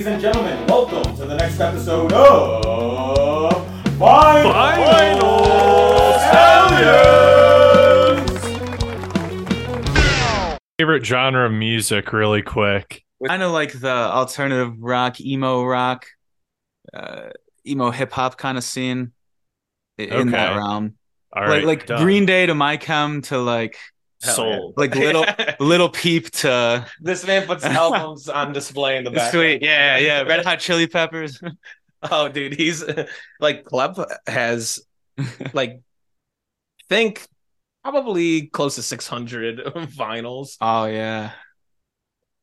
Ladies and gentlemen, welcome to the next episode of Final, Final Favorite genre of music, really quick. kind of like the alternative rock, emo rock, uh, emo hip hop kind of scene i- in that realm. All like right, like done. Green Day to my chem to like soul. like little little peep to this man puts albums on display in the back. sweet yeah yeah Red Hot Chili Peppers. Oh, dude, he's like Club has like think probably close to 600 vinyls. oh yeah.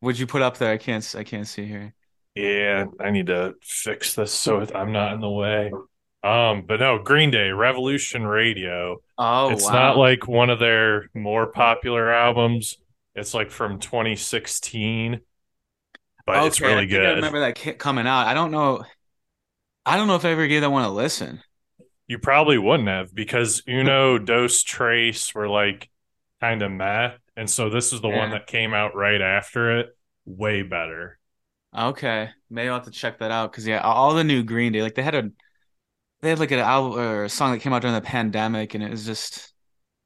Would you put up there? I can't I can't see here. Yeah, I need to fix this so I'm not in the way. Um, but no, Green Day, Revolution Radio. Oh it's wow. not like one of their more popular albums. It's like from 2016, but it's Okay, I really I good. remember that coming out. I don't know. I don't know if I ever gave that one a listen. You probably wouldn't have because Uno, Dos, Trace were like kind of meh. And so this is the one that came out right after it. Way better. Okay, maybe I'll have to check that out because yeah, all the new Green Day, like they had a, they had like an album or a song that came out during the pandemic, and it was just,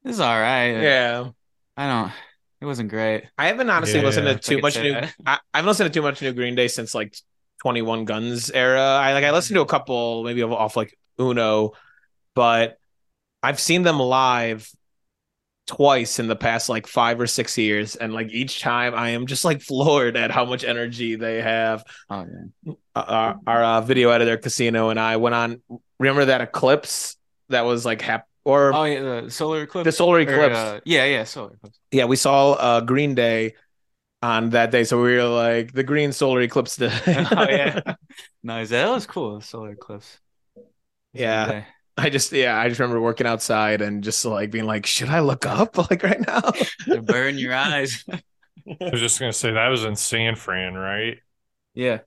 this is all right. Yeah. I don't, it wasn't great. I haven't honestly Yeah, listened to too could much new that. I, I've listened to too much new Green Day since like 21 Guns era. I like I listened to a couple maybe off like Uno, but I've seen them live twice in the past like 5 or 6 years and like each time I am just like floored at how much energy they have. Oh yeah, Uh, our our uh, video editor Casino and I went on remember that eclipse that was like hap- or oh yeah, the solar eclipse. the solar Or, eclipse. uh, yeah, yeah, solar eclipse. yeah, we saw uh, Green Day on that day, so we were like the green solar eclipse. Day. oh yeah, nice. That was cool. Solar eclipse. yeah. Okay. I just yeah, I just remember working outside and just like being like, should I look up like right now? Burn your eyes. I was just gonna say that was in San Fran, right? yeah.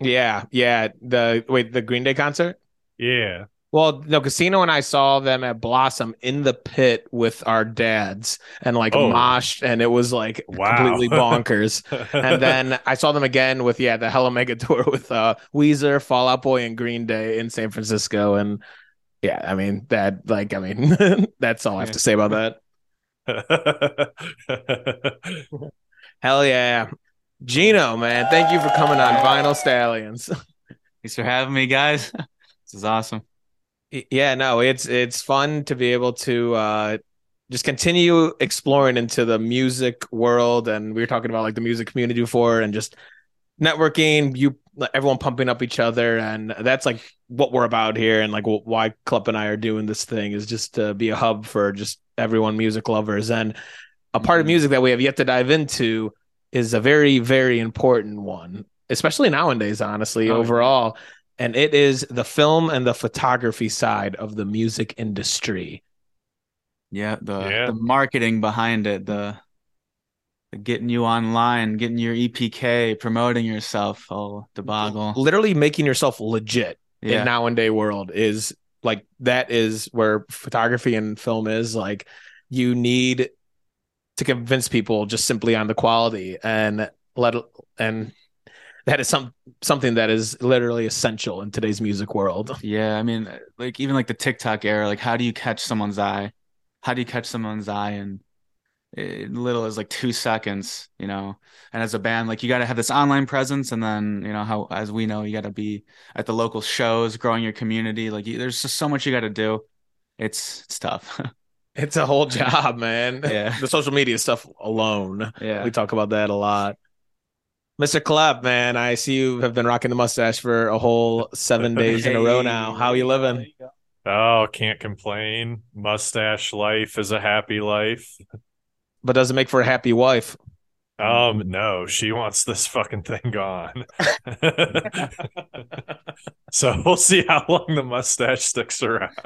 yeah, yeah. The wait, the Green Day concert. Yeah. Well, no, Casino and I saw them at Blossom in the pit with our dads and like Oh. moshed, and it was like Wow. completely bonkers. and then I saw them again with yeah the Hella Mega tour with uh Weezer, Fall Out Boy, and Green Day in San Francisco, and yeah, I mean that like I mean that's all I have to say about that. Hell yeah, Geno, man, thank you for coming on Vinyl Stallions. Thanks for having me, guys. This is awesome. yeah, no, it's it's fun to be able to uh just continue exploring into the music world, and we were talking about like the music community before, and just networking, you everyone pumping up each other, and that's like what we're about here, and like why Club and I are doing this thing is just to be a hub for just everyone music lovers, and a part of Mhm. music that we have yet to dive into is a very very important one, especially nowadays, honestly, Oh, overall, and it is the film and the photography side of the music industry. Yeah, the Yeah. the marketing behind it, the, the getting you online, getting your EPK, promoting yourself, oh debacle. Literally making yourself legit Yeah, in day world is like that is where photography and film is like you need to convince people just simply on the quality and let and that is some something that is literally essential in today's music world. yeah. I mean, like even like the TikTok era, like how do you catch someone's eye? How do you catch someone's eye in eh, little as like two seconds? You know, and as a band, like you got to have this online presence, and then you know how, as we know, you got to be at the local shows, growing your community. Like you, there's just so much you got to do. It's it's tough. It's a whole job, man. Yeah. The social media stuff alone. yeah. We talk about that a lot. Mr. Clapp, man, I see you have been rocking the mustache for a whole seven days in a row now. How are you living? oh, can't complain. Mustache life is a happy life. But does it make for a happy wife? Um, no, she wants this fucking thing gone. so we'll see how long the mustache sticks around.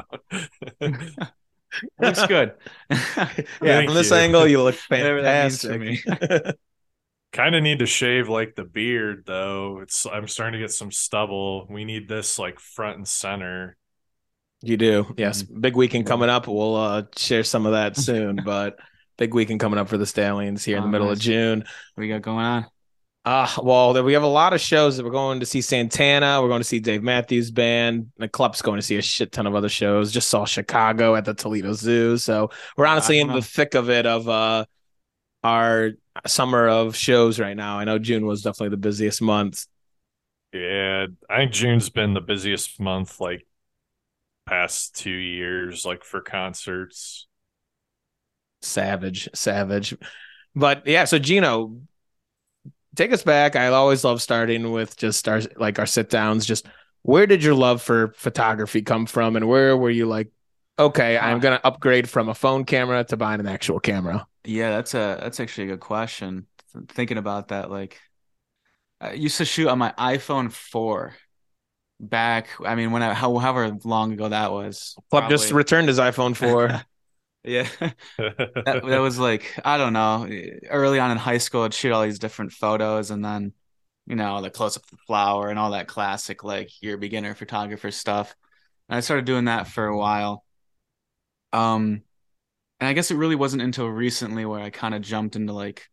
Looks good. Yeah, Thank from this you. angle, you look Whatever that means to fantastic. Kind of need to shave like the beard though. It's I'm starting to get some stubble. We need this like front and center. you do. Yes. Big weekend coming up. We'll uh, share some of that soon, but big weekend coming up for the Stallions here in the Oh, middle of. June. What we got going on? Uh, well, we have a lot of shows that we're going to see Santana. We're going to see Dave Matthews Band. The club's going to see a shit ton of other shows. Just saw Chicago at the Toledo Zoo. So we're honestly in Wow. the thick of it of uh our summer of shows right now. I know June was definitely the busiest month. Yeah, I think June's been the busiest month like past two years, like for concerts. Savage, savage. But yeah, so Geno, take us back. I always love starting with just our like our sit downs. Just where did your love for photography come from, and where were you like, okay, I'm uh, gonna upgrade from a phone camera to buying an actual camera? Yeah, that's a that's actually a good question. Thinking about that, like I used to shoot on my iPhone 4 back. I mean, when I how, however long ago that was. Club just returned his iPhone 4. yeah, that, that was like I don't know. Early on in high school, I'd shoot all these different photos, and then you know the close up of the flower and all that classic like your beginner photographer stuff. And I started doing that for a while. Um, and I guess it really wasn't until recently where I kind of jumped into like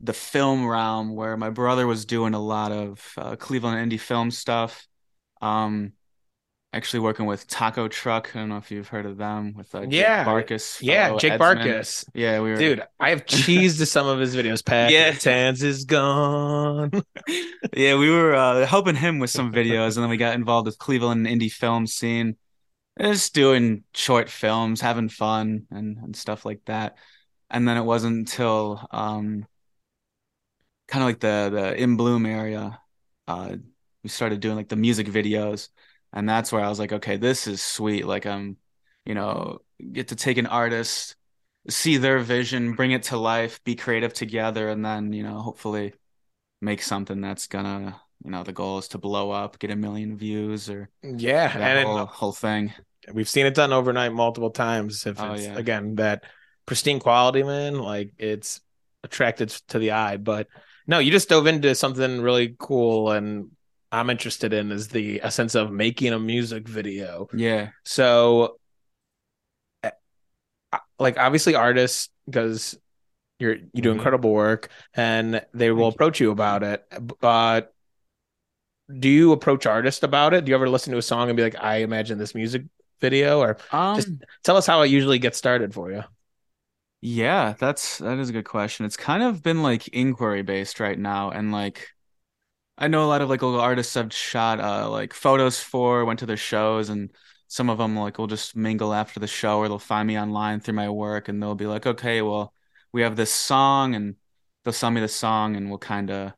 the film realm, where my brother was doing a lot of uh, Cleveland indie film stuff. Um, actually working with Taco Truck. I don't know if you've heard of them with uh, Jake Yeah. Barkus. yeah, Jake Edsman. Barkus. Yeah, we were Dude, I have cheesed to some of his videos. Pat Yeah. Tanz is gone. yeah, we were uh, helping him with some videos, and then we got involved with Cleveland indie film scene, just doing short films, having fun and, and stuff like that. And then it wasn't until um, kind of like the the In Bloom area, uh, we started doing like the music videos, and that's where I was like, okay, this is sweet. Like I'm, you know, get to take an artist, see their vision, bring it to life, be creative together, and then you know, hopefully make something that's gonna, you know, the goal is to blow up, get a million views, or yeah, that and it- whole whole thing. we've seen it done overnight multiple times. If Oh, yeah. again that pristine quality, man, like it's attracted to the eye. But no, you just dove into something really cool, and I'm interested in is the a sense of making a music video. Yeah, So, uh, like obviously artists because you're you do Mhm. incredible work, and they will approach you about it. But do you approach artists about it? Do you ever listen to a song and be like, I imagine this music video, or um, Just- tell us how it usually gets started for you. Yeah, that's that is a good question. It's kind of been like inquiry based right now, and like I know a lot of like local artists I've shot uh like photos for, went to their shows, and some of them like will just mingle after the show, or they'll find me online through my work, and they'll be like, okay, well, we have this song, and they'll send me the song, and we'll kind of,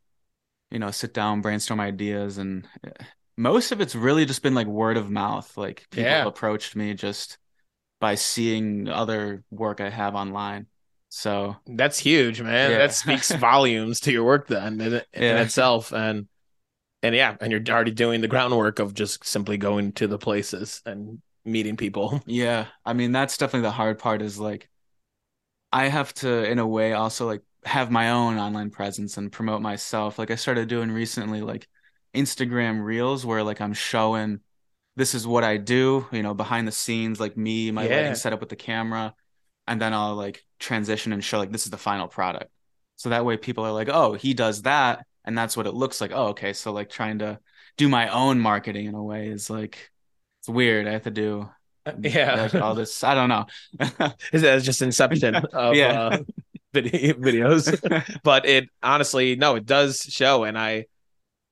you know, sit down, brainstorm ideas, and eh, most of it's really just been like word of mouth. Like people Yeah. approached me just by seeing other work I have online. So That's huge, man. Yeah. That speaks volumes to your work then in, in Yeah. itself. And and yeah, and you're already doing the groundwork of just simply going to the places and meeting people. yeah, I mean that's definitely the hard part is like I have to in a way also like have my own online presence and promote myself. Like I started doing recently like Instagram reels where like I'm showing this is what I do, you know, behind the scenes, like me, my Yeah. lighting setup with the camera, and then I'll like transition and show like this is the final product. So that way people are like, oh, he does that, and that's what it looks like. Oh, okay. So like trying to do my own marketing in a way is like it's weird. I have to do yeah all this. I don't know. Is that just inception of Yeah. uh, video, videos? but it honestly, no, it does show. And I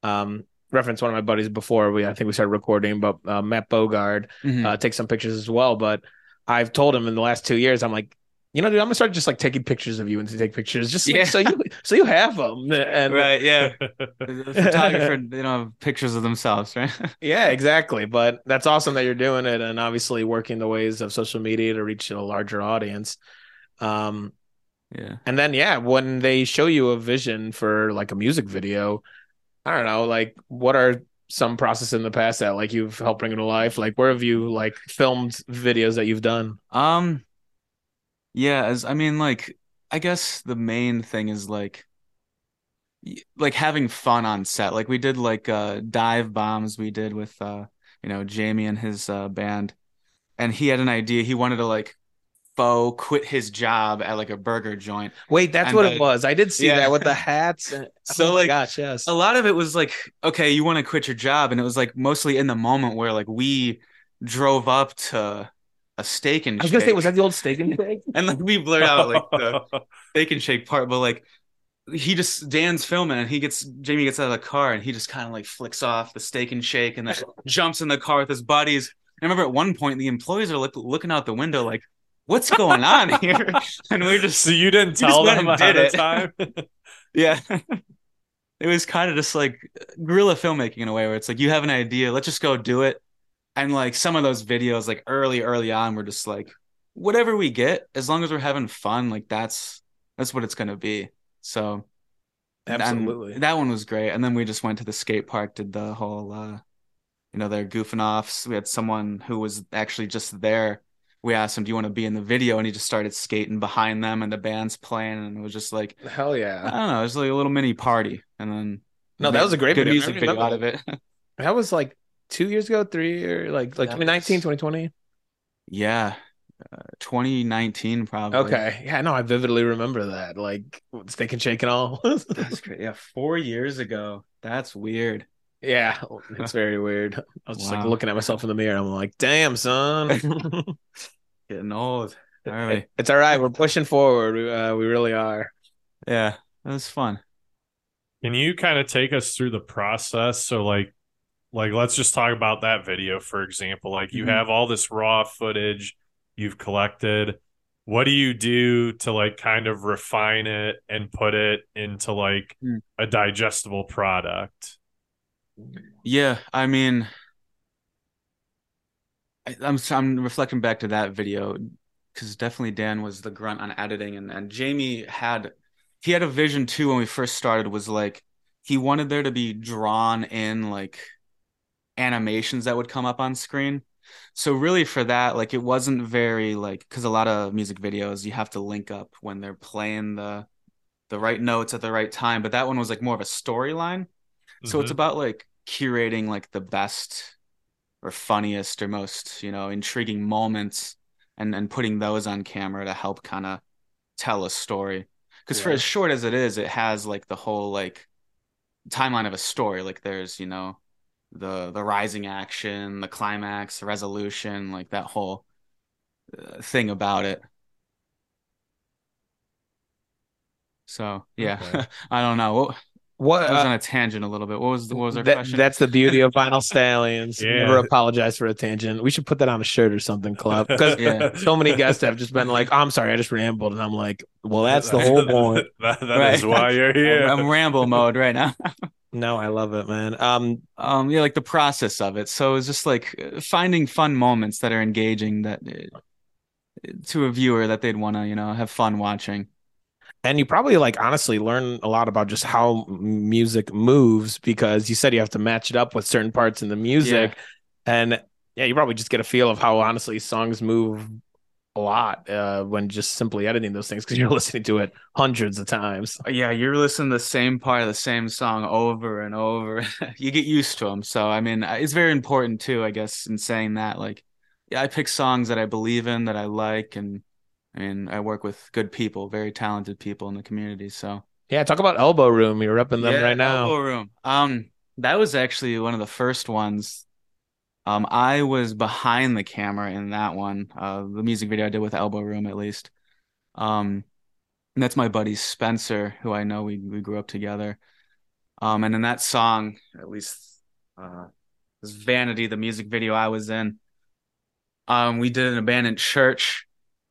um referenced one of my buddies before we I think we started recording, but uh, Matt Bogard Mhm. uh, take some pictures as well. But I've told him in the last two years, I'm like, you know, dude, I'm gonna start just like taking pictures of you and to take pictures, just like, Yeah. so you so you have them, and right. Yeah. The photographer, they don't have pictures of themselves, right? yeah, exactly. But that's awesome that you're doing it, and obviously working the ways of social media to reach a larger audience. Um, yeah. and then yeah, when they show you a vision for like a music video, I don't know, like what are some process in the past that like you've helped bring to life? Like where have you like filmed videos that you've done? Um, yeah, as I mean, like, I guess the main thing is like, like having fun on set. Like we did like uh dive bombs we did with uh you know Jamie and his uh band, and he had an idea. He wanted to like faux quit his job at like a burger joint. Wait, that's And what the- it was. I did see Yeah. that with the hats. and- So, oh like, gosh, yes. A lot of it was like, okay, you want to quit your job, and it was like mostly in the moment where like we drove up to a steak and I was gonna say, shake. was that the old steak and shake? and like we blurred out like the steak and shake part, but like he just Dan's filming and he gets Jamie gets out of the car and he just kind of like flicks off the steak and shake and then jumps in the car with his buddies. I remember at one point the employees are look, looking out the window like, "What's going on here?" And we're just so you didn't tell went them ahead did of time? yeah. it was kind of just like guerrilla filmmaking in a way where it's like you have an idea, let's just go do it. And like some of those videos, like early, early on, we're just like, whatever we get, as long as we're having fun, like that's that's what it's gonna be. So and Absolutely. that one was great. And then we just went to the skate park, did the whole uh you know, they're goofing off. We had someone who was actually just there. We asked him, Do you want to be in the video? And he just started skating behind them and the band's playing and it was just like Hell yeah!" I don't know, it was like a little mini party. And then No, that was a great good video. Music video out of it. That was like two years ago, three or like like That 2019, was- 2020. yeah. Uh, 2019 probably. Okay. Yeah, no, I vividly remember that. Like steak and shake and all. That's great. Yeah, 4 years ago. That's weird. Yeah, it's very weird. I was just like looking at myself in the mirror. I'm like, damn, son. Getting old. All right. it's all right. We're pushing forward. We, uh, we really are. Yeah, that was fun. Can you kind of take us through the process? So like like let's just talk about that video for example. Like you Mhm. have all this raw footage you've collected. What do you do to like kind of refine it and put it into like Mm. a digestible product? Yeah, I mean, I, I'm I'm reflecting back to that video because definitely Dan was the grunt on editing, and and Jamie had he had a vision too when we first started. Was like he wanted there to be drawn in like animations that would come up on screen. So really for that, like it wasn't very like because a lot of music videos you have to link up when they're playing the the right notes at the right time, but that one was like more of a storyline. So it's Mhm. about like curating like the best or funniest or most, you know, intriguing moments and and putting those on camera to help kind of tell a story. Because for as short as it is, it has like the whole like timeline of a story. Like there's, you know, the the rising action, the climax, the resolution, like that whole uh, thing about it. So, yeah. Okay. I don't know. What, What? I was uh, on a tangent a little bit. What was the, what was our that- question? that's the beauty of vinyl stallions. Yeah. Never apologize for a tangent. We should put that on a shirt or something, club. Because Yeah. so many guests have just been like, "I'm sorry, I just rambled," and I'm like, "Well, that's the whole point." that, that is Right. why you're here. I'm, I'm ramble mode right now. No, I love it, man. Um, Um, yeah, like the process of it. So it's just like uh, finding fun moments that are engaging that uh, to a viewer that they'd want to, you know, have fun watching. And you probably like honestly learn a lot about just how music moves because you said you have to match it up with certain parts in the music, and yeah, you probably just get a feel of how honestly songs move a lot uh, when just simply editing those things because you're listening to it hundreds of times. Yeah, you're listening to the same part of the same song over and over. you get used to them. So, I mean, uh, it's very important too, I guess, in saying that. Like, yeah, I pick songs that I believe in, that I like, and I mean, I work with good people, very talented people in the community. So, Yeah, talk about Elbow Room. You're up in them Yeah, right now. Elbow Room. Um, that was actually one of the first ones. Um, I was behind the camera in that one. Uh, the music video I did with Elbow Room, at least. Um, and that's my buddy Spencer, who I know we we grew up together. Um, and in that song, at least, uh, this Vanity, the music video I was in. Um, we did an abandoned church,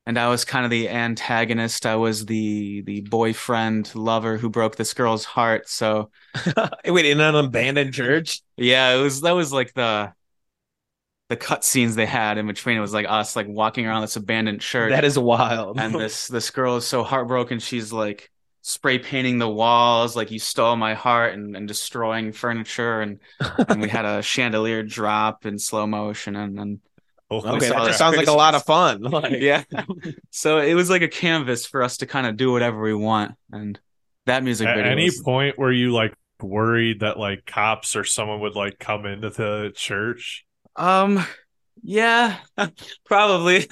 and I was kind of the antagonist. I was the the boyfriend, lover who broke this girl's heart. So Wait, in an abandoned church? yeah, it was that was like the the cut scenes they had in between. It was like us like walking around this abandoned church, That is wild. and this this girl is so heartbroken. She's like spray painting the walls, like you stole my heart, and, and destroying furniture, and and we had a chandelier drop in slow motion, and and Holy okay, that just sounds like a lot of fun. Like, yeah. so it was like a canvas for us to kind of do whatever we want, and that music At video. any was- point where you like worried that like cops or someone would like come into the church? Um, Yeah, probably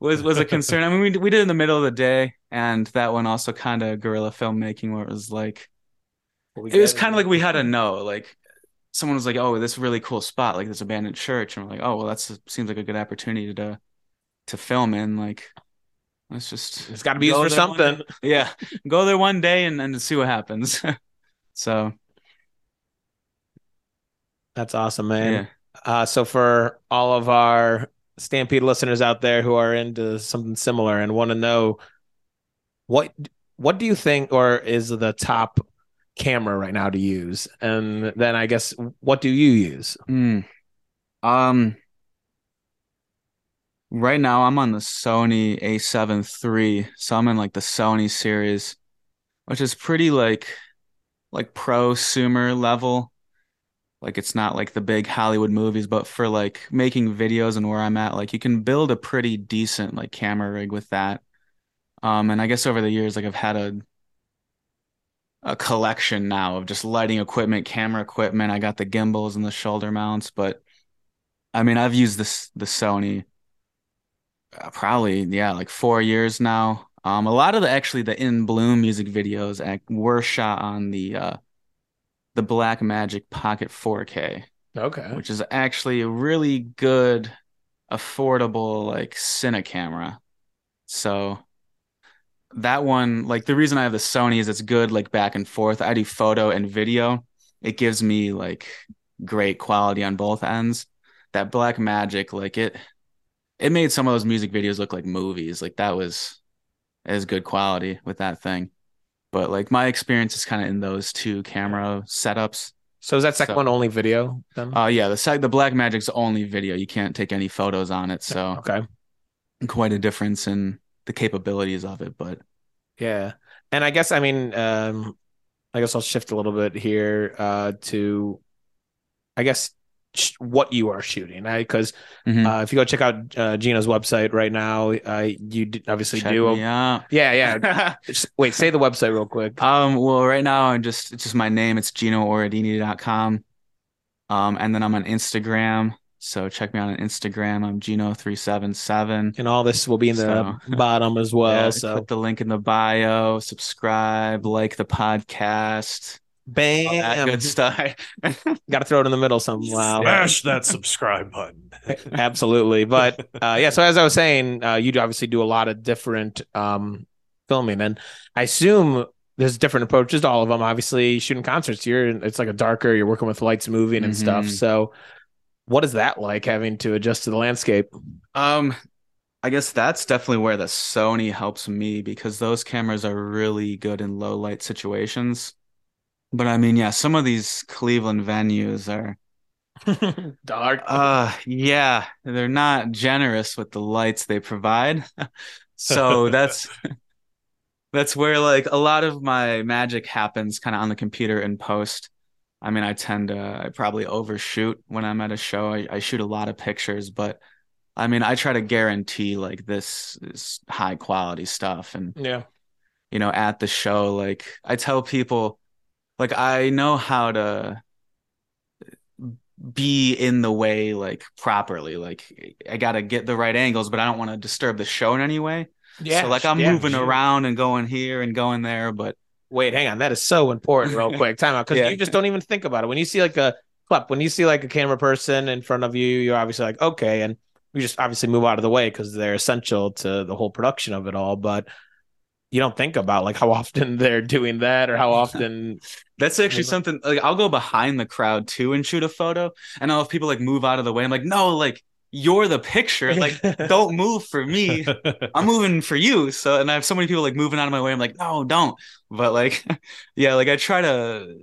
was was a concern. I mean, we we did it in the middle of the day, and that one also kind of guerrilla filmmaking, where it was like it was kind of like we had to know, like someone was like, "Oh, this really cool spot, like this abandoned church," and we're like, "Oh, well, that seems like a good opportunity to to film in." Like, let's just It's got to be used go for something. Yeah, go there one day and and see what happens. so That's awesome, man. yeah, Uh, so for all of our Stampede listeners out there who are into something similar and want to know what what do you think or is the top camera right now to use? And then I guess what do you use? Mm. Um, right now I'm on the Sony A7 III, so I'm in like the Sony series, which is pretty like like prosumer level. Like it's not like the big Hollywood movies, but for like making videos and where I'm at, like you can build a pretty decent like camera rig with that. Um, and I guess over the years, like I've had a a collection now of just lighting equipment, camera equipment. I got the gimbals and the shoulder mounts, but I mean, I've used this the Sony uh, probably yeah, like four years now. Um, a lot of the actually the In Bloom music videos act, were shot on the uh the Blackmagic Pocket 4K, Okay. which is actually a really good, affordable like cine camera. So that one, like the reason I have the Sony is it's good like back and forth. I do photo and video. It gives me like great quality on both ends. That Blackmagic, like it it made some of those music videos look like movies. Like that was as good quality with that thing. But like my experience is kind of in those two camera setups. So is that second So- one only video then? Uh yeah, the sec the Blackmagic's only video. You can't take any photos on it, so okay. quite a difference in the capabilities of it, but Yeah. And I guess I mean um I guess I'll shift a little bit here uh to I guess sh- what you are shooting because Mhm. uh, if you go check out uh, Geno's website right now uh, you d- obviously check do a- yeah yeah Just- wait say the website real quick Um, well, right now I'm just it's just my name. It's GenoOradini.com. Um, and then I'm on Instagram. So check me out on Instagram. I'm Geno377. and all this will be in the So- bottom as well Yeah, so click the link in the bio, subscribe, like the podcast, all that bam good stuff. got to throw it in the middle somehow Smash that subscribe button. Absolutely. But uh, yeah, so as I was saying, uh, you obviously do a lot of different um, filming, and I assume there's different approaches to all of them. Obviously, shooting concerts, you're it's like a darker. You're working with lights moving and stuff. Mhm. So, what is that like having to adjust to the landscape? Um, I guess that's definitely where the Sony helps me because those cameras are really good in low light situations. But I mean, yeah, some of these Cleveland venues are Dark. Uh, yeah, they're not generous with the lights they provide. So that's that's where like a lot of my magic happens kind of on the computer in post. I mean, I tend to I probably overshoot when I'm at a show. I, I shoot a lot of pictures, but I mean, I try to guarantee like this is high quality stuff and yeah. you know, at the show. Like I tell people, like I know how to be in the way like properly. Like I gotta get the right angles, but I don't want to disturb the show in any way. Yeah. so like I'm yeah, moving sure. around and going here and going there, but Wait, hang on. That is so important. Real quick, time out because Yeah. you just don't even think about it when you see like a clip. When you see like a camera person in front of you, you're obviously like, okay, and you just obviously move out of the way because they're essential to the whole production of it all. But you don't think about like how often they're doing that or how often. that's actually something like I'll go behind the crowd too and shoot a photo, and I'll have people like move out of the way. I'm like, no, like you're the picture. Like don't move for me. I'm moving for you. So, and I have so many people like moving out of my way. I'm like, no, don't. But like, yeah, like I try to,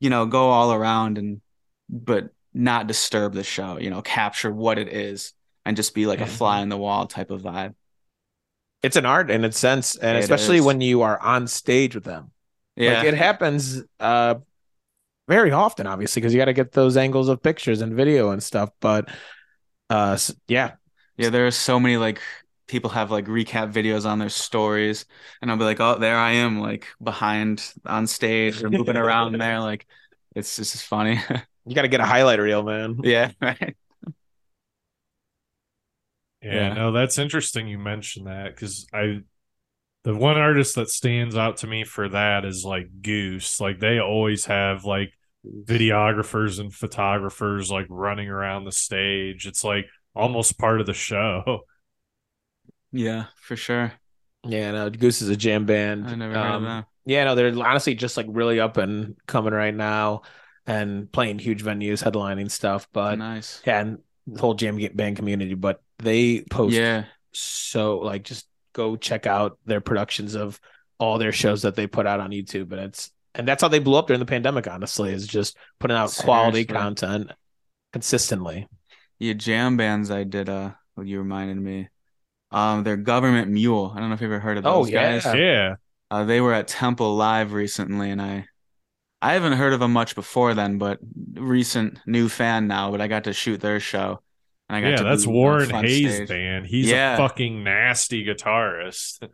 you know, go all around and, but not disturb the show, you know, capture what it is and just be like a fly in the wall type of vibe. it's an art in its sense, and It especially is. when you are on stage with them. Yeah. Like it happens uh very often, obviously, because you got to get those angles of pictures and video and stuff. But uh, s- yeah, yeah. There are so many like people have like recap videos on their stories and I'll be like, oh, there I am, like behind on stage or moving around there. Like, it's just funny. you got to get a highlight reel, man. yeah. Right. Yeah, Yeah. no, that's interesting you mentioned that because I, the one artist that stands out to me for that is like Goose. Like they always have like videographers and photographers like running around the stage. It's like almost part of the show. Yeah, for sure. Yeah, no, Goose is a jam band. I never heard of Um, that. Yeah, no, they're honestly just like really up and coming right now and playing huge venues, headlining stuff. But nice. yeah, and the whole jam band community. But they post Yeah, so like just go check out their productions of all their shows that they put out on YouTube, and it's and that's how they blew up during the pandemic. Honestly, is just putting out quality content consistently. yeah. Jam bands. I did. Uh, what you reminded me. Um, they're Government Mule. I don't know if you've ever heard of Oh, those yeah. guys. yeah. Uh, they were at Temple Live recently, and I, I haven't heard of them much before then, but recent new fan now. But I got to shoot their show, and I got Yeah, to that's Warren front Haynes' stage. band. He's Yeah. a fucking nasty guitarist.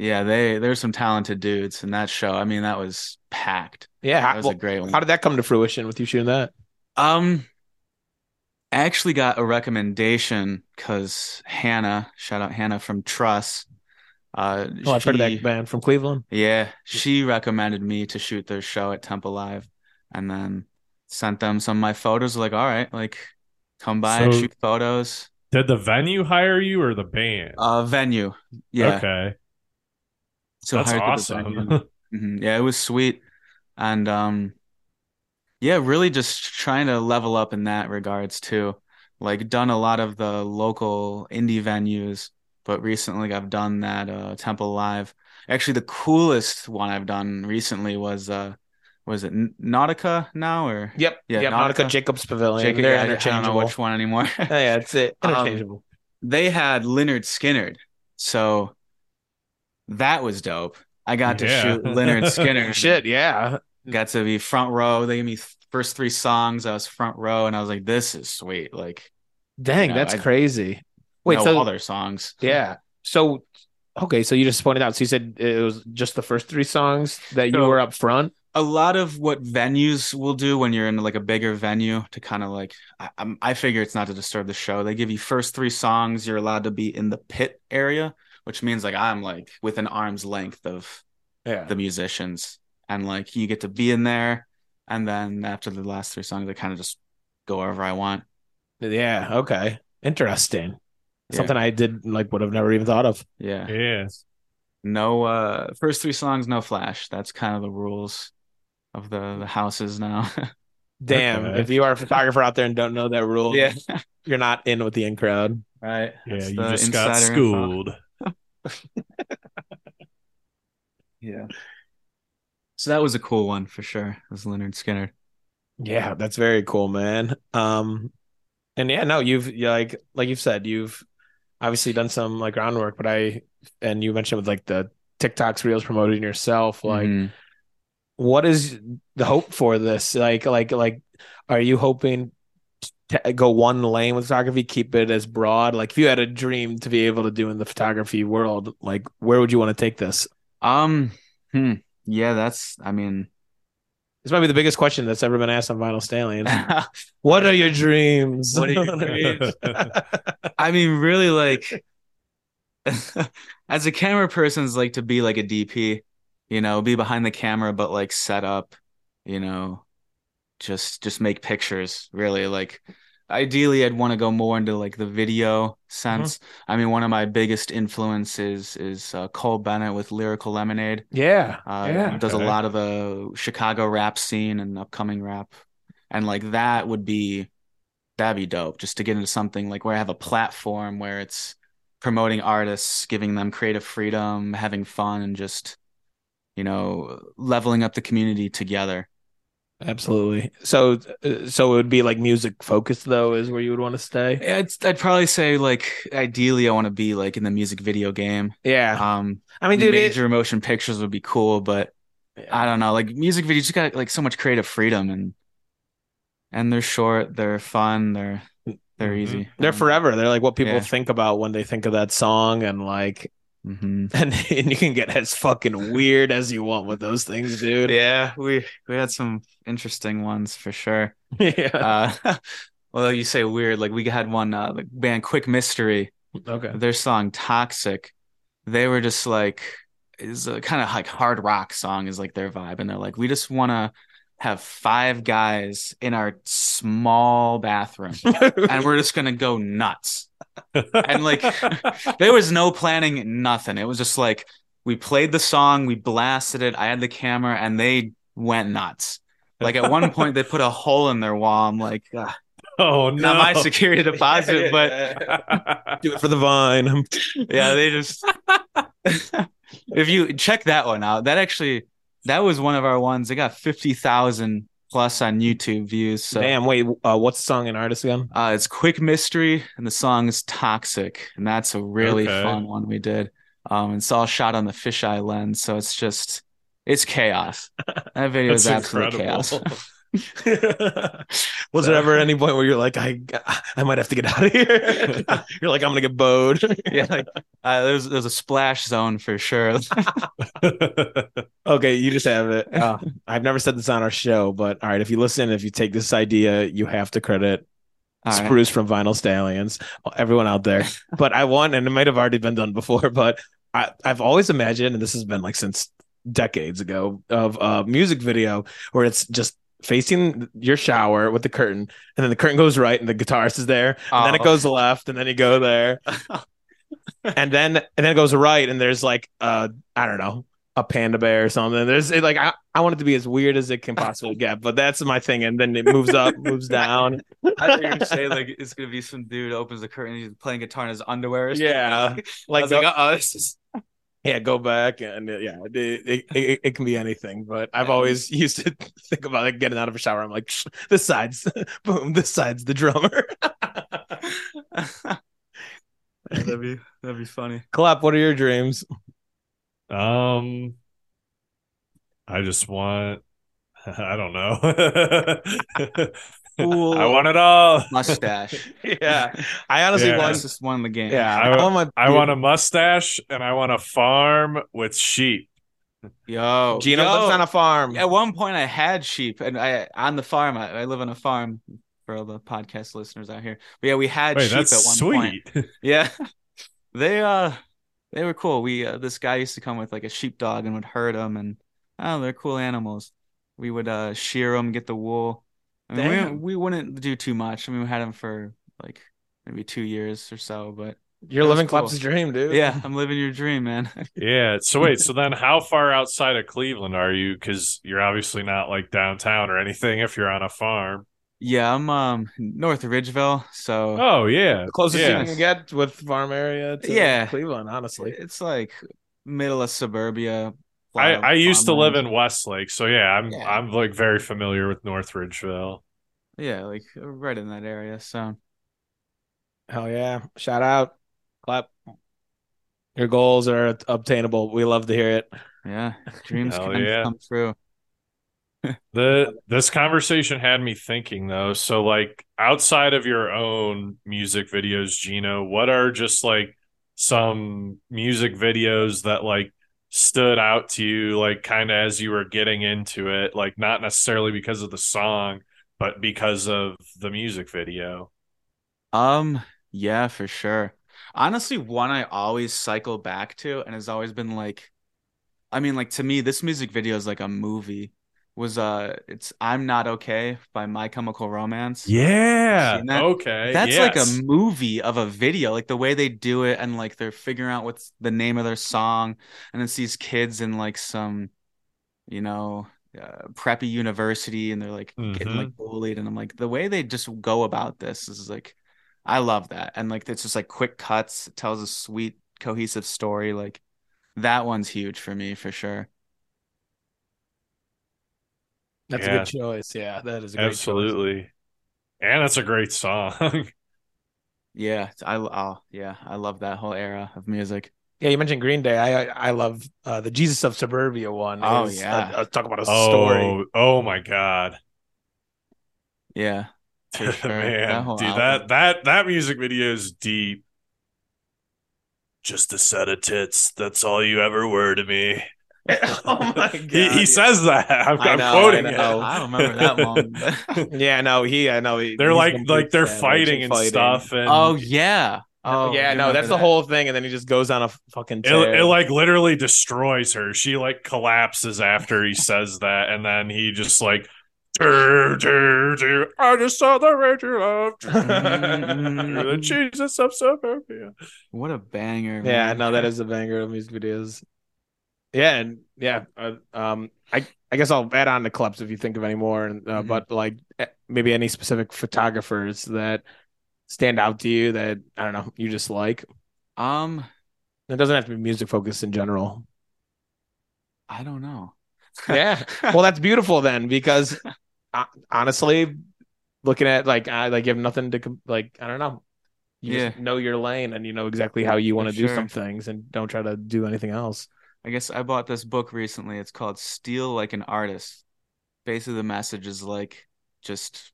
Yeah, they there's some talented dudes in that show. I mean, that was packed. Yeah, That how, was well, a great one. how did that come to fruition with you shooting that? Um, I actually got a recommendation because Hannah, shout out Hannah from Truss. Uh, Oh, I've heard of that band from Cleveland. Yeah, she recommended me to shoot their show at Temple Live, and then sent them some of my photos. Like, all right, like, come by and shoot photos. Did the venue hire you or the band? Uh, venue, yeah. Okay. So That's hired to the venue. awesome. Mhm. Yeah, it was sweet. And um yeah, really just trying to level up in that regards too. Like done a lot of the local indie venues, but recently I've done that uh Temple Live. Actually, the coolest one I've done recently was uh was it Nautica now or Yep. Yeah, yep. Nautica Nautica. Jacobs Pavilion. Jacob- They're I- I don't know which one anymore. Oh, yeah, it's it. Um, Interchangeable. they had Lynyrd Skynyrd. So that was dope. I got to Yeah. shoot Lynyrd Skynyrd. Shit, yeah. got to be front row. They gave me first three songs. I was front row, and I was like, "This is sweet." Like, Dang, know, that's I- crazy. Wait, no so other songs. yeah. So okay, so you just pointed out. So you said it was just the first three songs that you So- were up front. A lot of what venues will do when you're in like a bigger venue to kind of like, I, I figure it's not to disturb the show. They give you first three songs. You're allowed to be in the pit area, which means like I'm like within arm's length of Yeah. the musicians, and like you get to be in there. And then after the last three songs, I kind of just go wherever I want. Yeah. Okay. Interesting. Yeah. Something I did like would have never even thought of. Yeah. yeah. No uh first three songs, no flash. That's kind of the rules of the the houses now. Damn. Okay. If you are a photographer out there and don't know that rule, yeah. you're not in with the in crowd. Right. Yeah, That's you just got schooled. info. Yeah. So that was a cool one for sure. Was Lynyrd Skynyrd. Yeah, that's very cool, man. Um, and yeah, no, you've like like you've said, you've obviously done some like groundwork, but I and you mentioned with like the TikToks, reels, promoting yourself. Like, Mhm. what is the hope for this? Like, like, like, are you hoping to go one lane with photography, keep it as broad? Like, if you had a dream to be able to do in the photography world, like, where would you want to take this? um hmm. yeah, that's I mean This might be the biggest question that's ever been asked on Vinyl Stallions. what are your dreams? What are your dreams? I mean really like as a camera person's like to be like a DP, you know, be behind the camera but like set up, you know, just just make pictures really like ideally I'd want to go more into like the video sense. I mean one of my biggest influences is uh, Cole Bennett with Lyrical Lemonade. yeah, Uh, yeah. he does a lot of the Chicago rap scene and upcoming rap, and like that would be that'd be dope. Just to get into something like where I have a platform where it's promoting artists, giving them creative freedom, having fun, and just you know leveling up the community together. Absolutely. So, uh, so it would be like music focused though, is where you would want to stay. I'd I'd probably say like ideally I want to be like in the music video game. Yeah. Um, I mean, dude, it, major motion pictures would be cool, but I don't know. Like music videos, you got like so much creative freedom, and and they're short, they're fun, they're they're Mhm. easy. they're forever. They're like what people Yeah. think about when they think of that song, and like, hmm and, and you can get as fucking weird as you want with those things, dude. Yeah, we we had some interesting ones for sure. yeah. Uh, well, you say weird. Like we had one uh, the band Quick Mystery. Okay. their song "Toxic." They were just like is a kind of like hard rock song is like their vibe, and they're like, we just want to have five guys in our small bathroom, and we're just gonna go nuts. And like, there was no planning, nothing. It was just like we played the song, we blasted it. I had the camera, and they went nuts. Like at one point, they put a hole in their wall. I'm like, "Ugh, oh no! not my security deposit, but do it for the vine. yeah, they just. if you check that one out, that actually that was one of our ones. It got fifty thousand plus on YouTube views. So Damn. Wait. Uh, what's the song and artist again? uh, it's Quick Mystery, and the song is Toxic, and that's a really Okay. fun one we did. Um, it's all shot on the fisheye lens, so it's just it's chaos. That video is That's absolute incredible. chaos. Was there ever any point where you're like, I, I might have to get out of here? you're like, I'm gonna get bowed. yeah, like, uh, there's there's a splash zone for sure. Okay, you just have it. Uh, I've never said this on our show, but all right, if you listen, if you take this idea, you have to credit All right. Spruce from Vinyl Stallions, everyone out there. but I want, and it might have already been done before, but I, I've always imagined, and this has been like since decades ago, of a music video where it's just facing your shower with the curtain, and then the curtain goes right, and the guitarist is there, and then it Oh. goes left, and then you go there, and then and then it goes right, and there's like uh I don't know a panda bear or something. There's it, like I, I want it to be as weird as it can possibly get, but that's my thing. And then it moves up, moves down. I thought you were gonna say like it's gonna be some dude opens the curtain, he's playing guitar in his underwear. Yeah, like, like, oh, this is yeah, go back and uh, yeah, it, it, it, it can be anything. But I've always used to think about like getting out of a shower. I'm like, this side's boom, this side's the drummer. that'd be that'd be funny. Clap. What are your dreams? Um, I just want. I don't know. Cool. I want it all. Mustache. Yeah, I honestly Yeah. want. That's just one of the game. Yeah, I- I, want my. I want a mustache and I want a farm with sheep. Yo, Geno yo. lives on a farm. At one point, I had sheep, and I on the farm. I, I live on a farm for all the podcast listeners out here. But yeah, we had Wait, sheep that's at one point. sweet. Yeah, they uh, they were cool. We uh, this guy used to come with like a sheep dog and would herd them, and oh, they're cool animals. We would uh shear them, get the wool. I mean, Damn. we we wouldn't do too much. I mean, we had them for like maybe two years or so, but You're living cool. Clap's dream, dude. yeah, I'm living your dream, man. yeah. So wait. So then, how far outside of Cleveland are you? Because you're obviously not like downtown or anything. If you're on a farm. yeah, I'm um north of Ridgeville, so Oh yeah. The closest yeah. you can get with farm area to Yeah. Cleveland, honestly. it's like middle of suburbia. I, I used to live in Westlake, so yeah, I'm Yeah. I'm like very familiar with North Ridgeville. Yeah, like right in that area. So Hell yeah. Shout out. Clap. Your goals are obtainable. We love to hear it. yeah, dreams Hell can yeah. come true. The this conversation had me thinking though. So like outside of your own music videos, Geno, what are just like some music videos that like stood out to you like kind of as you were getting into it, like not necessarily because of the song, but because of the music video? Um, yeah, for sure. Honestly, one I always cycle back to and has always been like, I mean, like to me, this music video is like a movie. Was uh, it's "I'm Not Okay" by My Chemical Romance. Yeah. That? Okay. That's like a movie of a video, like the way they do it, and like they're figuring out what's the name of their song, and it's these kids in like some, you know, uh, preppy university, and they're like getting like bullied, and I'm like, the way they just go about this is like, I love that, and like it's just like quick cuts, it tells a sweet, cohesive story, like that one's huge for me for sure. That's Yeah. a good choice. Yeah, that is a great choice. Absolutely. And that's a great song. Yeah, I oh yeah, I love that whole era of music. Yeah, you mentioned Green Day. I I, I love uh, the Jesus of Suburbia one. Oh, is, yeah. uh, talk about a oh, story. oh my God. Yeah, sure. Man, whole dude, album. that that that music video is deep. Just a set of tits. That's all you ever were to me. oh my god. He, he says that. I'm, I I'm quoting I it. know. I don't remember that one. but- Yeah, no, he I know he, They're like like they're fighting and stuff. And oh yeah, Oh, yeah, no, remember that's the that. whole thing, and then he just goes on a fucking It, tear. it like literally destroys her. She like collapses after he says that, and then he just like, "Dur, dur, dur, I just saw the red you loved, the mm. Jesus of suburbia. What a banger! yeah, man. no, that is a banger of music videos. Yeah, and yeah, uh, um, I I guess I'll add on to clubs if you think of any more, and uh, Mhm. but like eh, maybe any specific photographers that stand out to you that I don't know you just like. Um, It doesn't have to be music focused in general. I don't know. Yeah. well, that's beautiful then, because uh, honestly, looking at like I like you have nothing to like. I don't know. You just Yeah. know your lane and you know exactly how you want to do sure. some things and don't try to do anything else. I guess I bought this book recently. It's called Steal Like an Artist. Basically, the message is like just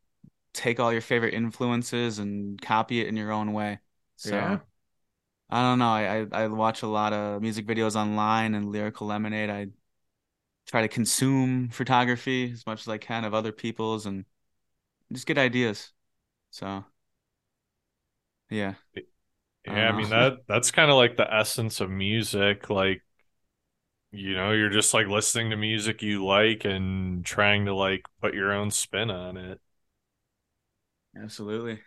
take all your favorite influences and copy it in your own way. So Yeah. I don't know. I, I I watch a lot of music videos online and Lyrical Lemonade. I try to consume photography as much as I can of other people's and just get ideas. So yeah. Yeah, I mean Uh, that that's kind of like the essence of music. Like, you know, you're just like listening to music you like and trying to like put your own spin on it. Absolutely.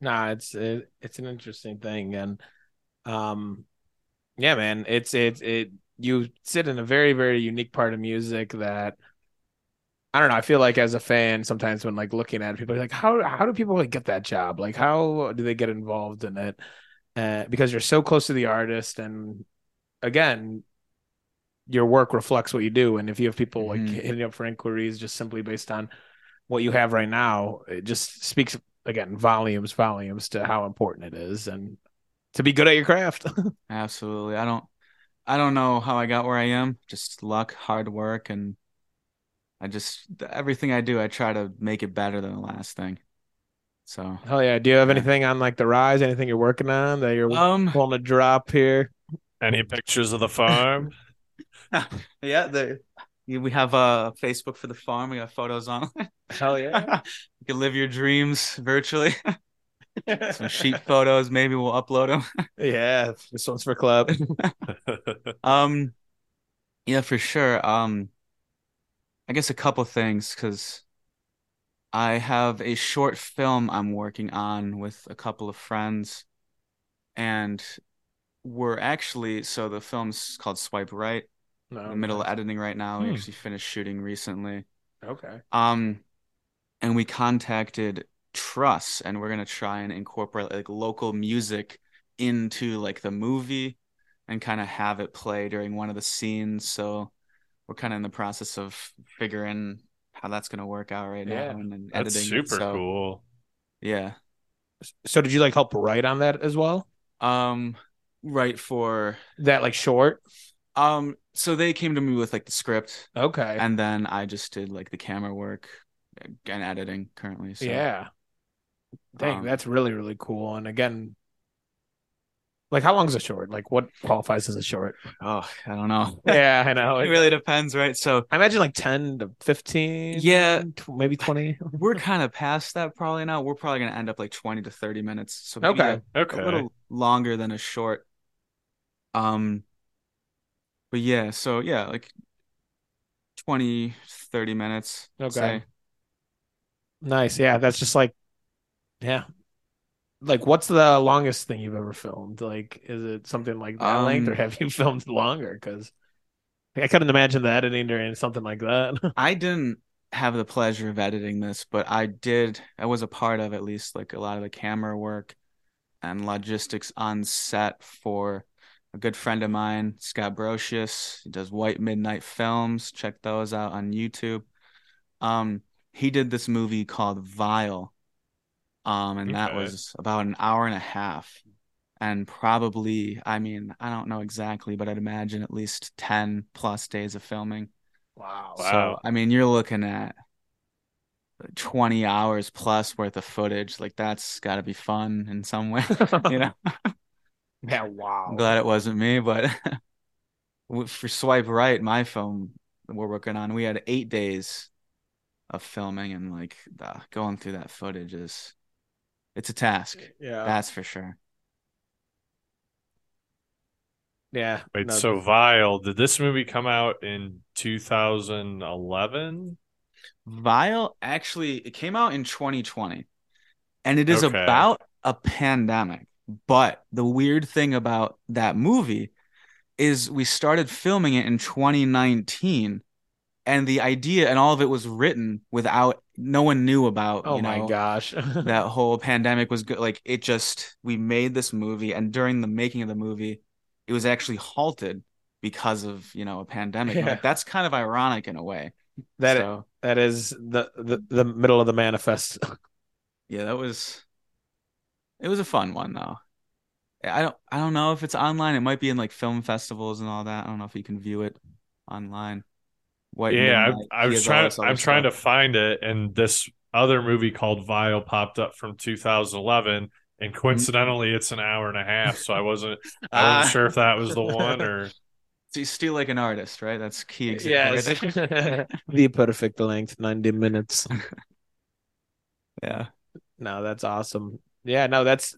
Nah, it's it, it's an interesting thing, and um, yeah, man, it's it's it. You sit in a very very unique part of music that I don't know. I feel like as a fan, sometimes when like looking at it, people are like, how how do people like get that job? Like, how do they get involved in it? Uh, because you're so close to the artist, and again, your work reflects what you do. And if you have people like Mhm. hitting up for inquiries just simply based on what you have right now, it just speaks again volumes, volumes to how important it is, and to be good at your craft. Absolutely. I don't I don't know how I got where I am. Just luck, hard work, and I just everything I do, I try to make it better than the last thing. So, Hell yeah! Do you have Yeah. anything on like the rise? Anything you're working on that you're um, pulling a drop here? Any pictures of the farm? yeah, the we have uh Facebook for the farm. We got photos on. Hell yeah! you can live your dreams virtually. Some sheep photos, maybe we'll upload them. yeah, this one's for club. Um, yeah, for sure. Um, I guess a couple things because I have a short film I'm working on with a couple of friends, and we're actually so the film's called Swipe Right. No, in the middle of editing right now. We Hmm. actually finished shooting recently. Okay. Um, and we contacted Truss, and we're gonna try and incorporate like local music into like the movie, and kind of have it play during one of the scenes. So we're kind of in the process of figuring how that's gonna work out right Yeah, now, and then That's editing. it. super So, cool. Yeah. So did you like help write on that as well? Um, write for That like short? Um. So they came to me with like the script, Okay. and then I just did like the camera work and editing currently. So. yeah. Dang, um, that's really really cool. And again, like how long is a short? Like what qualifies as a short? Oh, I don't know. yeah, I know. It really depends, right? So I imagine like ten to fifteen. Yeah. tw- maybe twenty. we're kind of past that probably now. We're probably gonna end up like 20 to 30 minutes. So Okay. a, Okay. a little longer than a short. Um but yeah, so yeah, like 20, 30 minutes. Okay. say. Nice. Yeah, that's just like, yeah. Like, what's the longest thing you've ever filmed? Like, is it something like that length, or Um, have you filmed longer? Because I couldn't imagine the editing during something like that. I didn't have the pleasure of editing this, but I did. I was a part of at least like a lot of the camera work and logistics on set for a good friend of mine, Scott Brocious. He does White Midnight Films. Check those out on YouTube. Um, he did this movie called Vile. Um, and that Okay. was about an hour and a half. And probably, I mean, I don't know exactly, but I'd imagine at least 10 plus days of filming. wow. Wow. So, I mean, you're looking at 20 hours plus worth of footage. Like that's got to be fun in some way, you know. Yeah, wow. I'm glad it wasn't me, but for Swipe Right, my film we're working on, we had eight days of filming and like going through that footage is it's a task. Yeah, that's for sure. Yeah. Wait, no, so Vile, did this movie come out in 2011? Vile actually it came out in 2020. And it is okay. about a pandemic. But the weird thing about that movie is we started filming it in 2019 and the idea and all of it was written without no one knew about, oh you my gosh. that whole pandemic was good. Like it just we made this movie and during the making of the movie it was actually halted because of, you know, a pandemic. Yeah. Like that's kind of ironic in a way. that so, that is the, the the middle of the manifest. Yeah, that was it was a fun one though. I don't I don't know if it's online. It might be in like film festivals and all that. I don't know if you can view it online. What yeah, I, I was trying. I'm trying to find it, and this other movie called Vile popped up from 2011, and Mm-hmm. coincidentally, it's an hour and a half. So I wasn't. I Ah. wasn't sure if that was the one or. So you steal like an artist, right? That's key example. Yes. the perfect length, 90 minutes. yeah. No, that's awesome. Yeah, no, that's.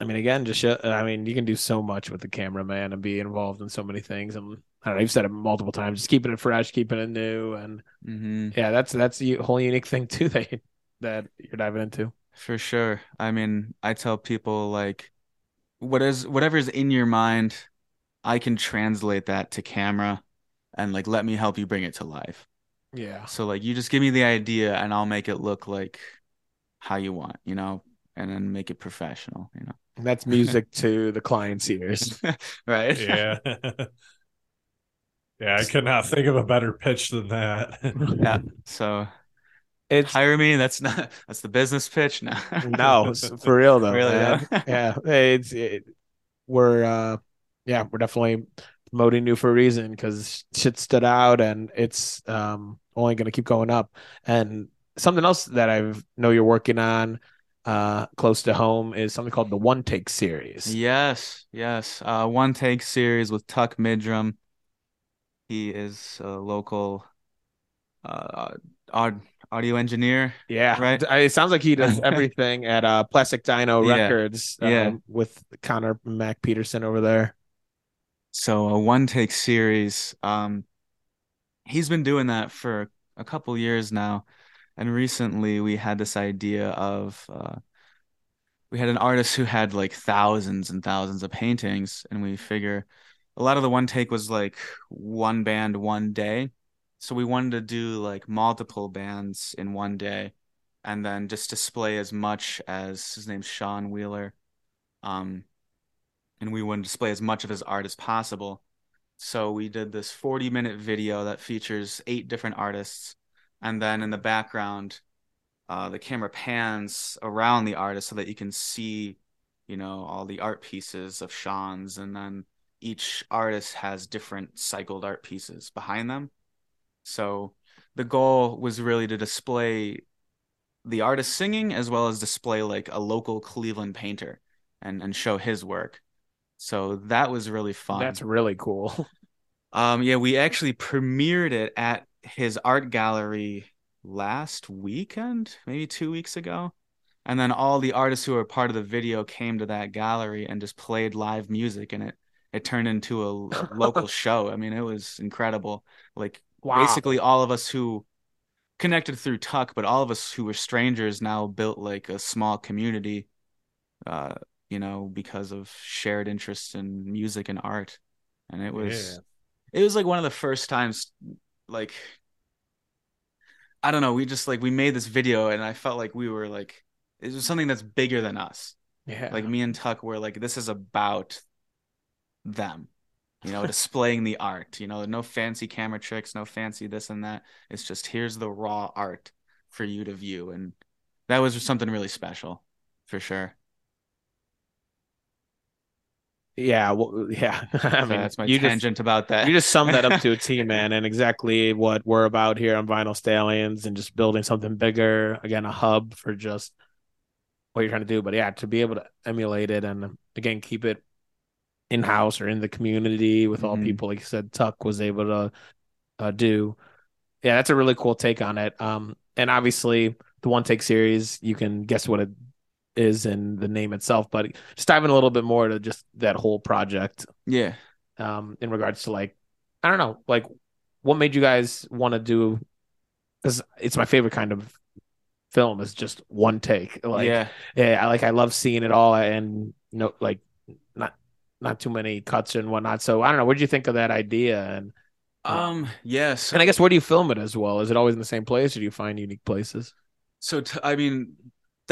I mean, again, just show, I mean, you can do so much with the cameraman and be involved in so many things. And I don't know, you've said it multiple times, just keeping it fresh, keeping it new, and hmm yeah, that's that's a whole unique thing too that that you're diving into. For sure. I mean, I tell people like what is whatever's in your mind, I can translate that to camera and like let me help you bring it to life. Yeah, So like you just give me the idea and I'll make it look like how you want, you know, and then make it professional, you know. that's music to the client's ears. right? Yeah. yeah, I could not think of a better pitch than that. Yeah. So It's hire me. That's not that's the business pitch. No. no, for real though. Really, man. though? yeah, it's it, we're uh yeah, we're definitely promoting you for a reason because shit stood out and it's um only going to keep going up. And something else that I know you're working on uh close to home is something called the One Take series. Yes, yes. Uh, one take series with Tuck Midrum. He is a local uh audio engineer. Yeah, Right. It sounds like he does everything at uh Plastic Dino Yeah. Records. Yeah. um, with Connor Mac Peterson over there. So a one take series. Um, he's been doing that for a couple years now, and recently we had this idea of uh, we had an artist who had like thousands and thousands of paintings, and we figure a lot of the one take was like one band one day, so we wanted to do like multiple bands in one day, and then just display as much as his name's Sean Wheeler. Um, and we wanted to display as much of his art as possible. So we did this 40 minute video that features eight different artists. And then in the background, uh, the camera pans around the artist so that you can see, you know, all the art pieces of Sean's. And then each artist has different cycled art pieces behind them. So the goal was really to display the artist singing as well as display like a local Cleveland painter and, and show his work. So that was really fun. That's really cool. Um, yeah, we actually premiered it at his art gallery last weekend, maybe two weeks ago. And then all the artists who were part of the video came to that gallery and just played live music, and it it turned into a local show. I mean, it was incredible. Like Wow. basically all of us who connected through Tuck, but all of us who were strangers now built like a small community, uh, you know, because of shared interests in music and art. And it was it was like one of the first times like I don't know, we just like we made this video and I felt like we were like it was something that's bigger than us. yeah. Like me and Tuck were like this is about them. You know, displaying the art, you know, no fancy camera tricks, no fancy this and that. It's just here's the raw art for you to view and that was something really special for sure. Yeah. Well, yeah. I mean, that's my you just- tangent about that. you just summed that up to a T, man, and exactly what we're about here on Vinyl Stallions and just building something bigger. Again, a hub for just what you're trying to do. But yeah, to be able to emulate it and again keep it in house or in the community with all Mhm. people, like you said, Tuck was able to uh, do. Yeah, that's a really cool take on it. Um, and obviously the one take series, you can guess what it is in the name itself, but just diving a little bit more to just that whole project. Yeah. um, in regards to like, I don't know, like what made you guys want to do? Because it's my favorite kind of film is just one take. Like, yeah. yeah, I like I love seeing it all and no, like not not too many cuts and whatnot. So I don't know. What did you think of that idea? And Um. yes, and I guess where do you film it as well? Is it always in the same place, or do you find unique places? so t- I mean,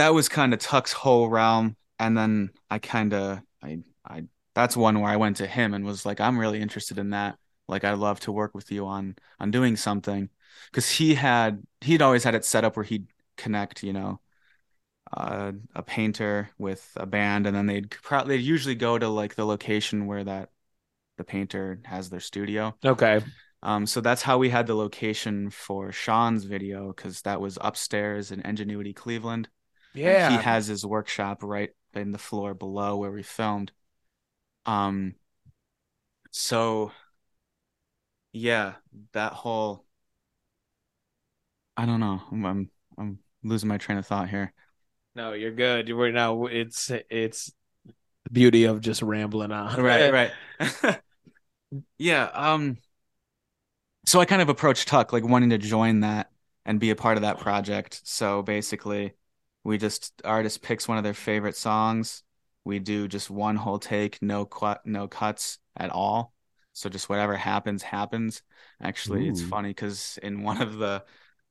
that was kind of Tuck's whole realm, and then I kind of I I that's one where I went to him and was like, I'm really interested in that. Like, I'd love to work with you on on doing something, because he had he'd always had it set up where he'd connect, you know, uh, a painter with a band, and then they'd probably they'd usually go to like the location where that the painter has their studio. Okay. Um, so that's how we had the location for Sean's video because that was upstairs in Ingenuity, Cleveland. Yeah. He has his workshop right in the floor below where we filmed. Um, so yeah, that whole I don't know. I'm I'm, I'm losing my train of thought here. no, you're good. Were now. It's it's the beauty of just rambling on. right right yeah um so i kind of approached tuck like wanting to join that and be a part of that project so basically we just artist picks one of their favorite songs we do just one whole take no cut no cuts at all so just whatever happens happens actually it's funny because in one of the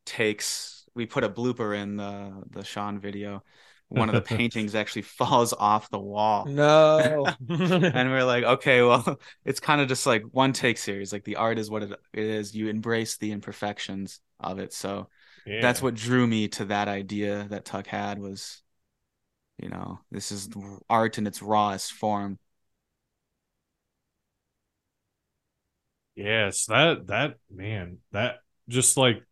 takes we put a blooper in the the sean video one of the paintings actually falls off the wall No. and we're like, okay, well, it's kind of just like one take series. Like the art is what it, it is. You embrace the imperfections of it. So Yeah. that's what drew me to that idea that Tuck had was, you know, this is art in its rawest form. Yes, that that man, that just like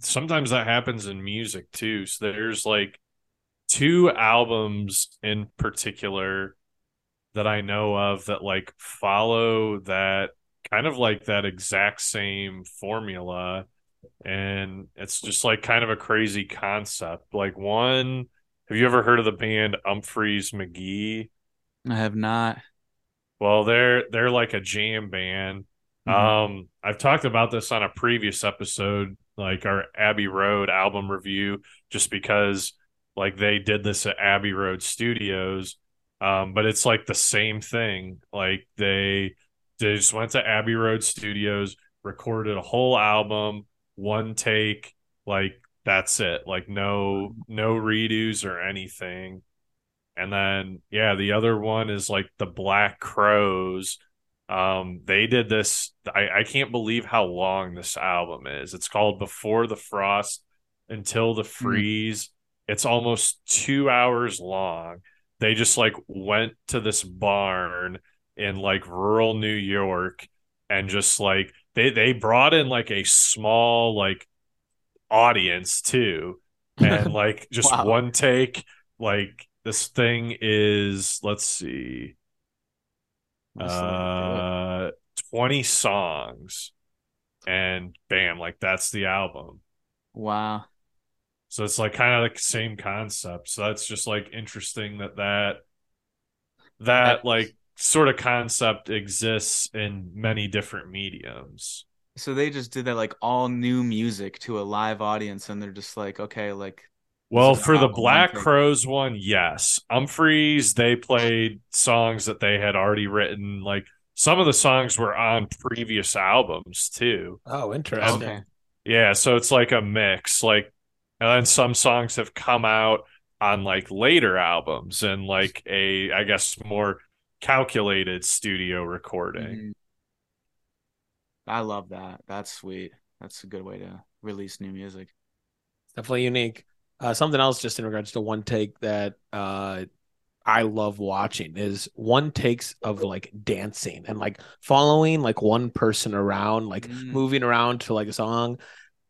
sometimes that happens in music too. So there's like two albums in particular that I know of that like follow that kind of like that exact same formula and it's just like kind of a crazy concept. Like one, have you ever heard of the band Umphrey's McGee? I have not. Well, they're they're like a jam band. Mhm. Um, I've talked about this on a previous episode, like our Abbey Road album review, just because like they did this at Abbey Road Studios. Um, but it's like the same thing. Like they they just went to Abbey Road Studios, recorded a whole album, one take, like that's it. Like no no redos or anything. And then yeah, the other one is like the Black Crowes. Um, they did this. I, I can't believe how long this album is. It's called Before the Frost Until the Freeze. It's almost two hours long. They just like went to this barn in like rural New York and just like they they brought in like a small like audience too. And like just Wow. one take like this thing is let's see. Uh 20 songs. And bam like that's the album. Wow. so it's like kind of like the same concept. So that's just like interesting that that that That's- like sort of concept exists in many different mediums So they just did that like all new music to a live audience, and they're just like, okay, like Well, for the not one Black thing. Crowes one, yes. Humphreys, they played songs that they had already written. Like some of the songs were on previous albums too. oh, interesting. okay, Yeah, so it's like a mix. Like, and then some songs have come out on like later albums and like a, I guess, more calculated studio recording. Mhm. I love that. That's sweet. That's a good way to release new music. definitely unique. Uh, something else, just in regards to one take that uh, I love watching is one takes of like dancing and like following like one person around, like Mm. moving around to like a song.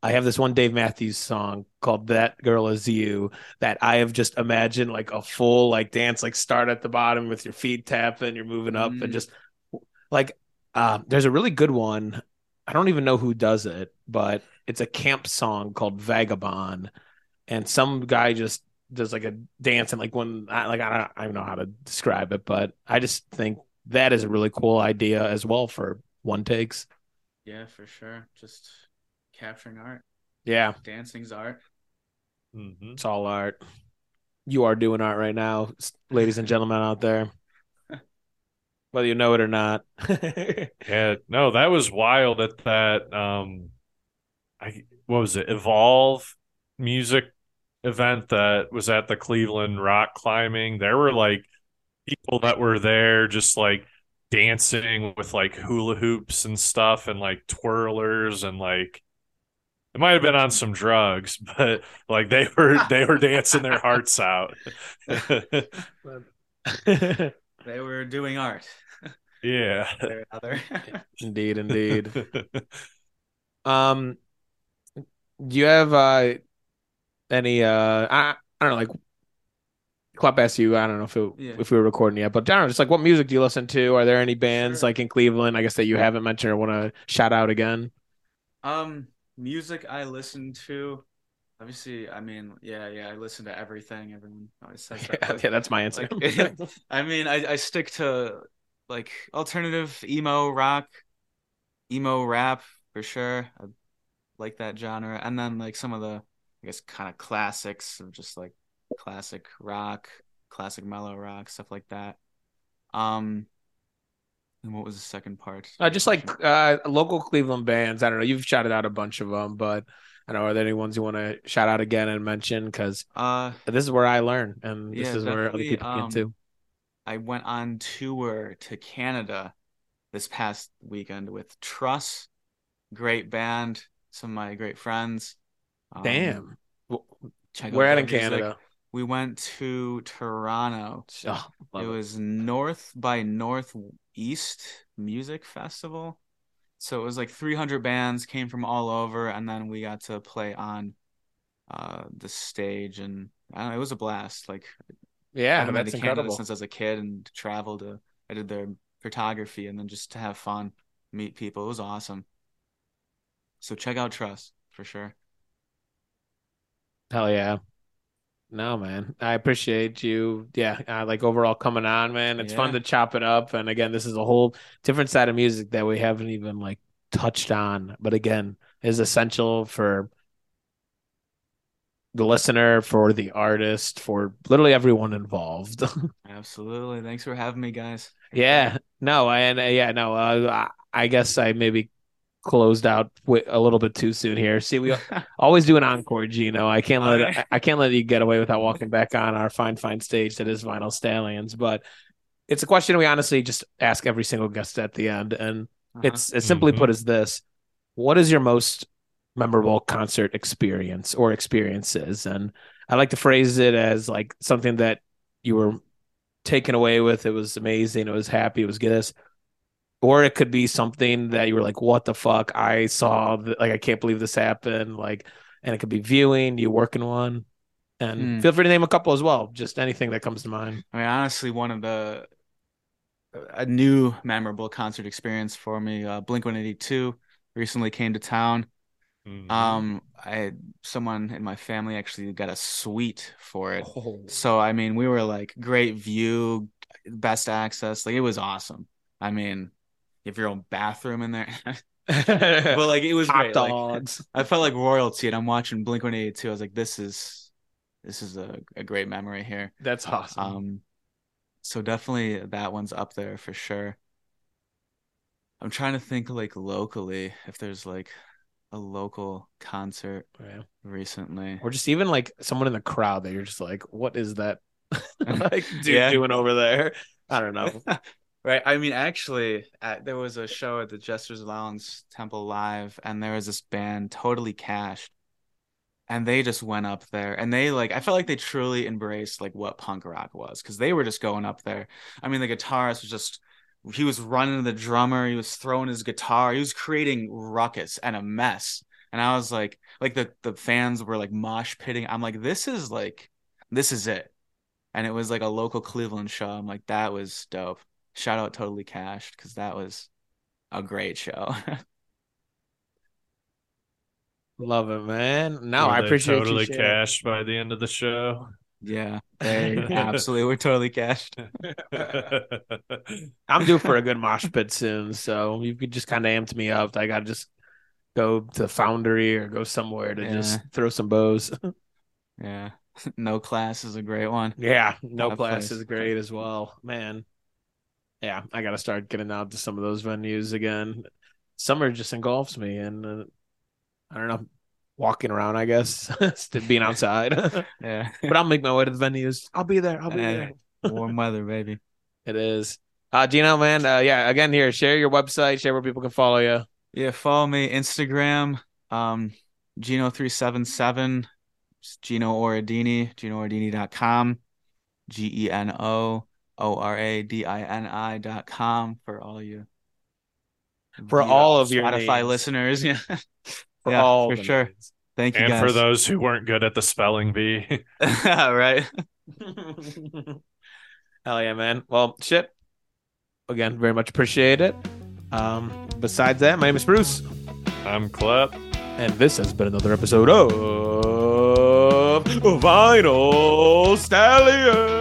I have this one Dave Matthews song called "That Girl Is You" that I have just imagined like a full like dance, like start at the bottom with your feet tapping, you're moving up, Mm. and just like uh, there's a really good one. I don't even know who does it, but it's a Caamp song called Vagabond, and some guy just does like a dance and like when I like I don't, I don't know how to describe it, but I just think that is a really cool idea as well for one takes. Yeah, for sure. Just capturing art. Yeah, Dancing's art. Mhm. it's all art. You are doing art right now, ladies and gentlemen out there. Whether you know it or not. Yeah, no, that was wild at that um I what was it? Evolve music event that was at the Cleveland rock climbing. There were like people that were there just like dancing with like hula hoops and stuff and like twirlers and like it might have been on some drugs, but like they were they were dancing their hearts out. They were doing art. yeah. Or other. indeed, indeed. Um, do you have uh any uh I I don't know like Club SU, I don't know if it, Yeah. if we were recording yet, but I don't know, just like what music do you listen to? Are there any bands Sure. like in Cleveland? I guess that you haven't mentioned or want to shout out again? Um, music I listen to. Obviously, I mean, yeah, yeah, I listen to everything. Everyone always says that. Yeah, yeah, that's my answer. like, I mean, I, I stick to like alternative emo rock, emo rap for sure. I like that genre, and then like some of the, I guess, kind of classics of just like classic rock, classic mellow rock, stuff like that. Um, and what was the second part? Uh, just like uh, local Cleveland bands. I don't know. You've shouted out a bunch of them, but I don't know. Are there any ones you want to shout out again and mention? Because uh, this is where I learn, and this Yeah, is where other people um, too. I went on tour to Canada this past weekend with Truss, great band, some of my great friends. Um, Damn. check Where out in. Canada? We went to Toronto. Oh, it it. was North by Northeast Music Festival. So it was like 300 bands came from all over, and then we got to play on uh, the stage, and I don't know, it was a blast. Like yeah, I've been that's to Canada incredible. since I was a kid and traveled to I did their photography and then just to have fun, meet people. It was awesome. So check out Truss for sure. Hell yeah. No, man. I appreciate you. Yeah, uh, like overall coming on, man. It's fun to chop it up. And again, this is a whole different side of music that we haven't even like touched on, but again, is essential for the listener, for the artist, for literally everyone involved. Absolutely. Thanks for having me, guys. yeah. No, and uh, yeah, no, uh, I guess I maybe closed out wi- a little bit too soon here. See, we always do an encore, Geno. I can't let Okay. I, I can't let you get away without walking back on our fine, fine stage that is Vinyl Stallions. But it's a question we honestly just ask every single guest at the end, and Uh-huh. it's as simply Mhm. put as this: What is your most memorable concert experience or experiences? And I like to phrase it as like something that you were taken away with. It was amazing. It was happy. It was this. Or it could be something that you were like, "What the fuck? I saw th- like I can't believe this happened." Like, and it could be viewing. You work in one, and Hmm. feel free to name a couple as well. Just anything that comes to mind. I mean, honestly, one of the a new memorable concert experience for me. Uh, Blink One Eighty Two recently came to town. Mhm. Um, I had someone in my family actually got a suite for it. Oh. So I mean, we were like great view, best access. Like it was awesome. I mean, you have your own bathroom in there. but like it was Hot great. Like, dogs. I felt like royalty, and I'm watching Blink One Eighty Two. I was like, this is this is a, a great memory here. That's awesome. Um, so definitely that one's up there for sure. I'm trying to think like locally if there's like a local concert Yeah. recently. Or just even like someone in the crowd that you're just like, what is that like dude Yeah. doing over there? I don't know. Right. I mean, actually, at, there was a show at the Jester's Lounge Temple Live, and there was this band, Totally Cashed, and they just went up there, and they like, I felt like they truly embraced like what punk rock was, because they were just going up there. I mean, the guitarist was just, he was running the drummer, he was throwing his guitar, he was creating ruckus and a mess, and I was like, like the the fans were like mosh pitting. I'm like, this is like, this is it, and it was like a local Cleveland show. I'm like, that was dope. Shout out Totally Cashed because that was a great show. Love it, man. No, Were I they appreciate totally you cashed by the end of the show. yeah. Hey, absolutely. We're totally cashed. I'm due for a good mosh pit soon, so you could just kind of amped me up. I gotta just go to Foundry or go somewhere to just throw some bows. Yeah. No class is a great one. yeah, no That class place. is great as well, man. Yeah, I gotta start getting out to some of those venues again. Summer just engulfs me, and uh, I don't know, walking around. I guess of being outside, Yeah. but I'll make my way to the venues. I'll be there. I'll be Hey. there. Warm weather, baby. It is. Uh, Geno, man, uh, yeah. Again, here, share your website, share where people can follow you. Yeah, follow me Instagram, um, Geno377, It's Geno Oradini, GenoOradini.com, G E N O O R A D I N I dot com for all of you For the, all of your Spotify names. listeners. Yeah, For Yeah, all for sure. names. Thank you and guys. for those who weren't good at the spelling bee, right. Hell yeah, man. Well, shit. Again, very much appreciate it. Um, besides that, my name is Bruce, I'm Clep. and this has been another episode of Vinyl Stallion.